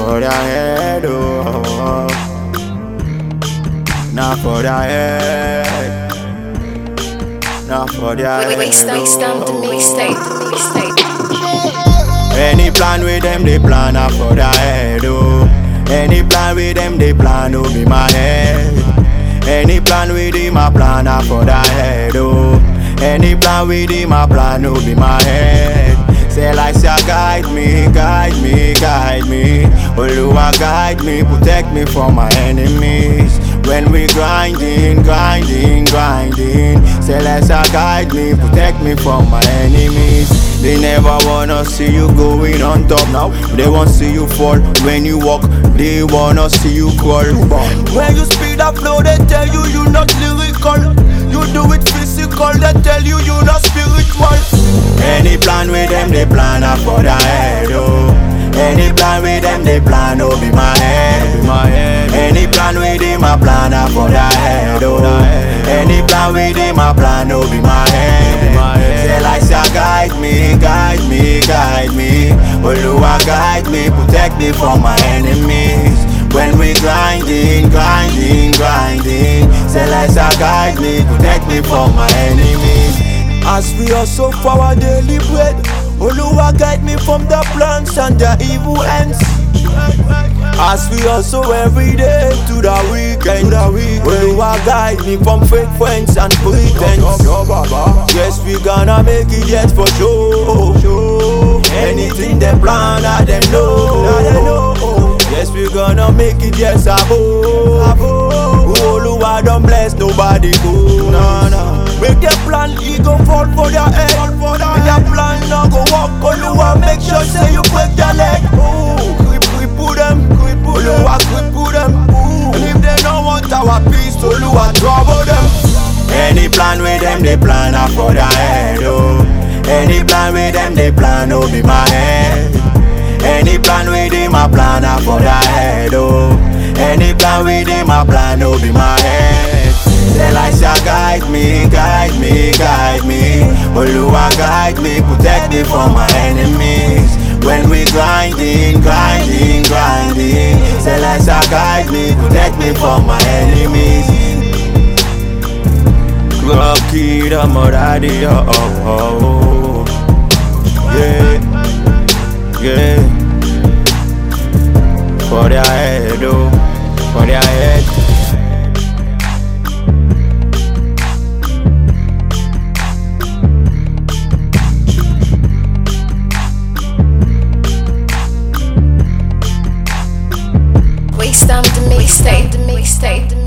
for their head, oh. Not for their head. Not for their head. Waste stamp the the mixtape. Any plan with them, they plan up for their head, oh. Any plan with them, they plan to be my head. Any plan with him, I plan up for their head, oh. Any plan with him, I plan to be my head. Say like guide me, guide me, guide me. Oluwa guide me, protect me from my enemies. When we grinding, grinding, grinding. Let's guide me, protect me from my enemies. They never wanna see you going on top now. They wanna see you fall when you walk. They wanna see you crawl. When you speed up flow, they tell you you not lyrical. You do it physical, they tell you you not spiritual. Any plan with them, they plan up for the head, them, they plan to be my head. My head. Any plan with them, I plan up for the head, oh. Any plan with them, I plan to be my head. Say like say guide me, guide me, guide me. Oluwa guide me, protect me from my enemies. When we grinding, grinding, grinding. Say like say guide me, protect me from my enemies. As we hustle for our daily bread, Oluwa guide me from the plans and the evil ends. As we hustle every day to the weekend, to the weekend. Oluwa guide me from fake friends and pretense. Yes, we gonna make it yet for sure. Anything they plan, I them know. Yes, we gonna make it, yes, abo. Oluwa don't bless nobody go. Nah, them, they plan up for the head, oh. Any plan with them, they plan to be my head. Any plan with them, I plan up for the head, oh. Any plan with them, I plan to be my head. Say like say guide me, guide me, guide me. Oluwa guide me, protect me from my enemies. When we grinding, grinding, grinding. Say guide me, protect me from my enemies. Club kid, I'm a daddy, oh, oh, oh. Yeah, yeah. For their head, oh, for their head. Waste stamp the mixtape, the mixtape.